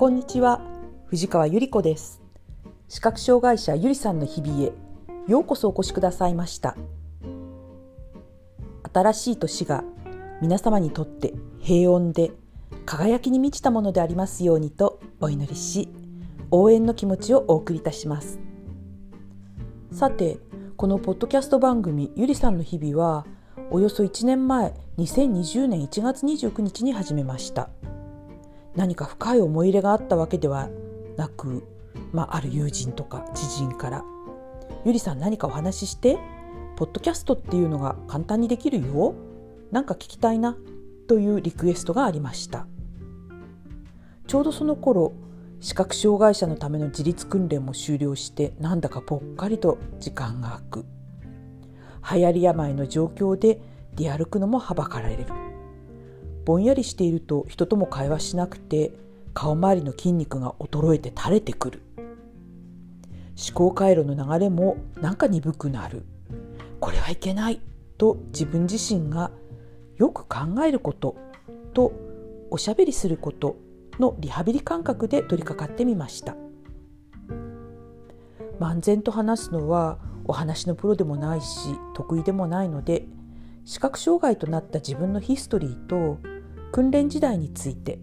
こんにちは。藤川ゆり子です。視覚障害者ゆりさんの日々へようこそお越しくださいました。新しい年が皆様にとって平穏で輝きに満ちたものでありますようにとお祈りし応援の気持ちをお送りいたします。さてこのポッドキャスト番組ゆりさんの日々はおよそ1年前2020年1月29日に始めました。何か深い思い入れがあったわけではなく、まあ、ある友人とか知人から「ゆりさん何かお話ししてポッドキャストっていうのが簡単にできるよ。なんか聞きたいな」というリクエストがありました。ちょうどその頃視覚障害者のための自立訓練も終了してなんだかぽっかりと時間が空く。流行り病の状況で出歩くのもはばかられる。ぼんやりしていると人とも会話しなくて顔周りの筋肉が衰えて垂れてくる。思考回路の流れもなんか鈍くなる。これはいけないと自分自身がよく考えることとおしゃべりすることのリハビリ感覚で取り掛かってみました。漫然と話すのはお話のプロでもないし得意でもないので視覚障害となった自分のヒストリーと訓練時代について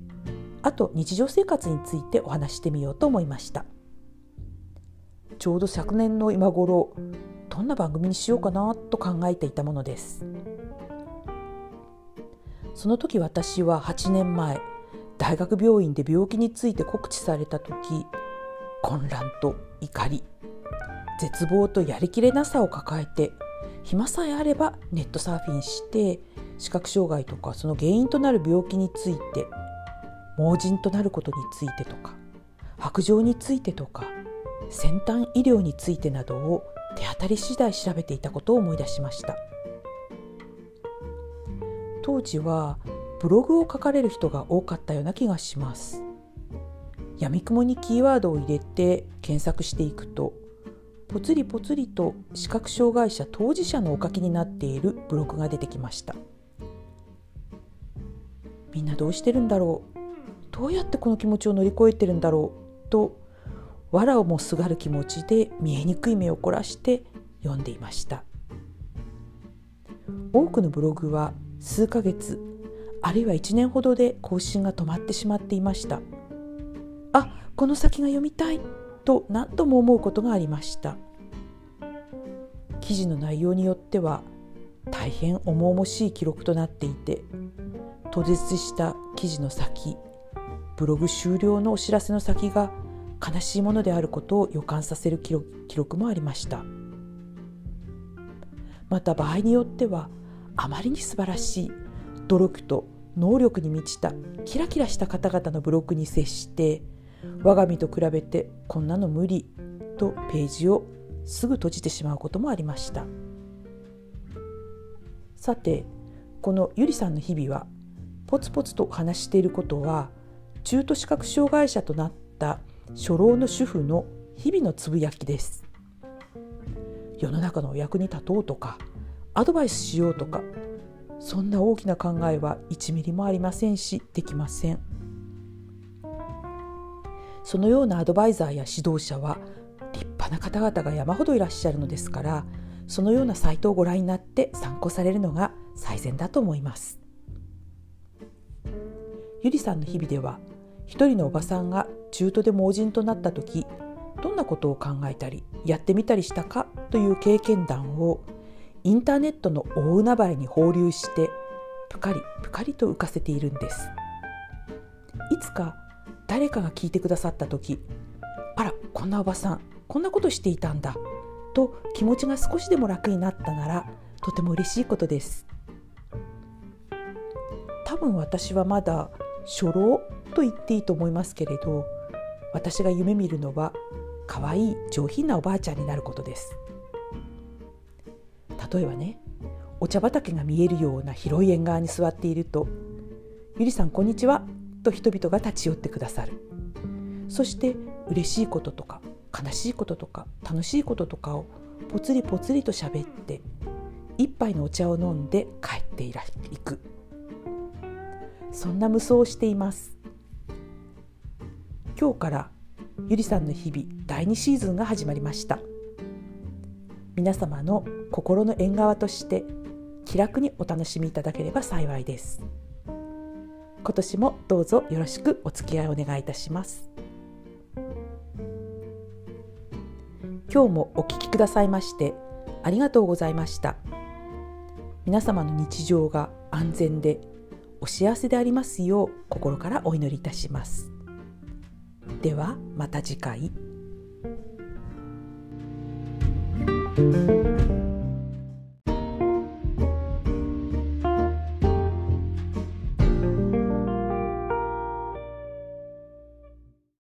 あと日常生活についてお話してみようと思いました。ちょうど昨年の今頃どんな番組にしようかなと考えていたものです。その時私は8年前大学病院で病気について告知された時混乱と怒り絶望とやりきれなさを抱えて暇さえあればネットサーフィンして視覚障害とかその原因となる病気について盲人となることについてとか白状についてとか先端医療についてなどを手当たり次第調べていたことを思い出しました。当時はブログを書かれる人が多かったような気がします。やみくもにキーワードを入れて検索していくとぽつりぽつりと視覚障害者当事者のお書きになっているブログが出てきました。みんなどうしてるんだろう。どうやってこの気持ちを乗り越えてるんだろう。と藁をもすがる気持ちで見えにくい目を凝らして読んでいました。多くのブログは数ヶ月あるいは1年ほどで更新が止まってしまっていました。あこの先が読みたいと何度も思うことがありました。記事の内容によっては大変重々しい記録となっていて途絶した記事の先ブログ終了のお知らせの先が悲しいものであることを予感させる記録もありました。また場合によってはあまりに素晴らしい努力と能力に満ちたキラキラした方々のブログに接して我が身と比べてこんなの無理とページをすぐ閉じてしまうこともありました。さてこのゆりさんの日々はポツポツと話していることは中途視覚障害者となった初老の主婦の日々のつぶやきです。世の中のお役に立とうとかアドバイスしようとかそんな大きな考えは1ミリもありませんしできません。そのようなアドバイザーや指導者は立派な方々が山ほどいらっしゃるのですからそのようなサイトをご覧になって参考されるのが最善だと思います。ゆりさんの日々では一人のおばさんが中途で盲人となった時どんなことを考えたりやってみたりしたかという経験談をインターネットの大海原に放流してぷかりぷかりと浮かせているんです。いつか誰かが聞いてくださった時あらこんなおばさんこんなことしていたんだと気持ちが少しでも楽になったならとても嬉しいことです。多分私はまだ初老と言っていいと思いますけれど私が夢見るのは可愛い上品なおばあちゃんになることです。例えばねお茶畑が見えるような広い縁側に座っていると「ゆりさんこんにちは」と人々が立ち寄ってくださる。そして嬉しいこととか悲しいこととか楽しいこととかをぽつりぽつりと喋って一杯のお茶を飲んで帰っていく。そんな無双をしています。今日からゆりさんの日々第2シーズンが始まりました。皆様の心の縁側として気楽にお楽しみいただければ幸いです。今年もどうぞよろしくお付き合いお願いいたします。今日もお聞きくださいましてありがとうございました。皆様の日常が安全でお幸せでありますよう心からお祈りいたしますではまた次回。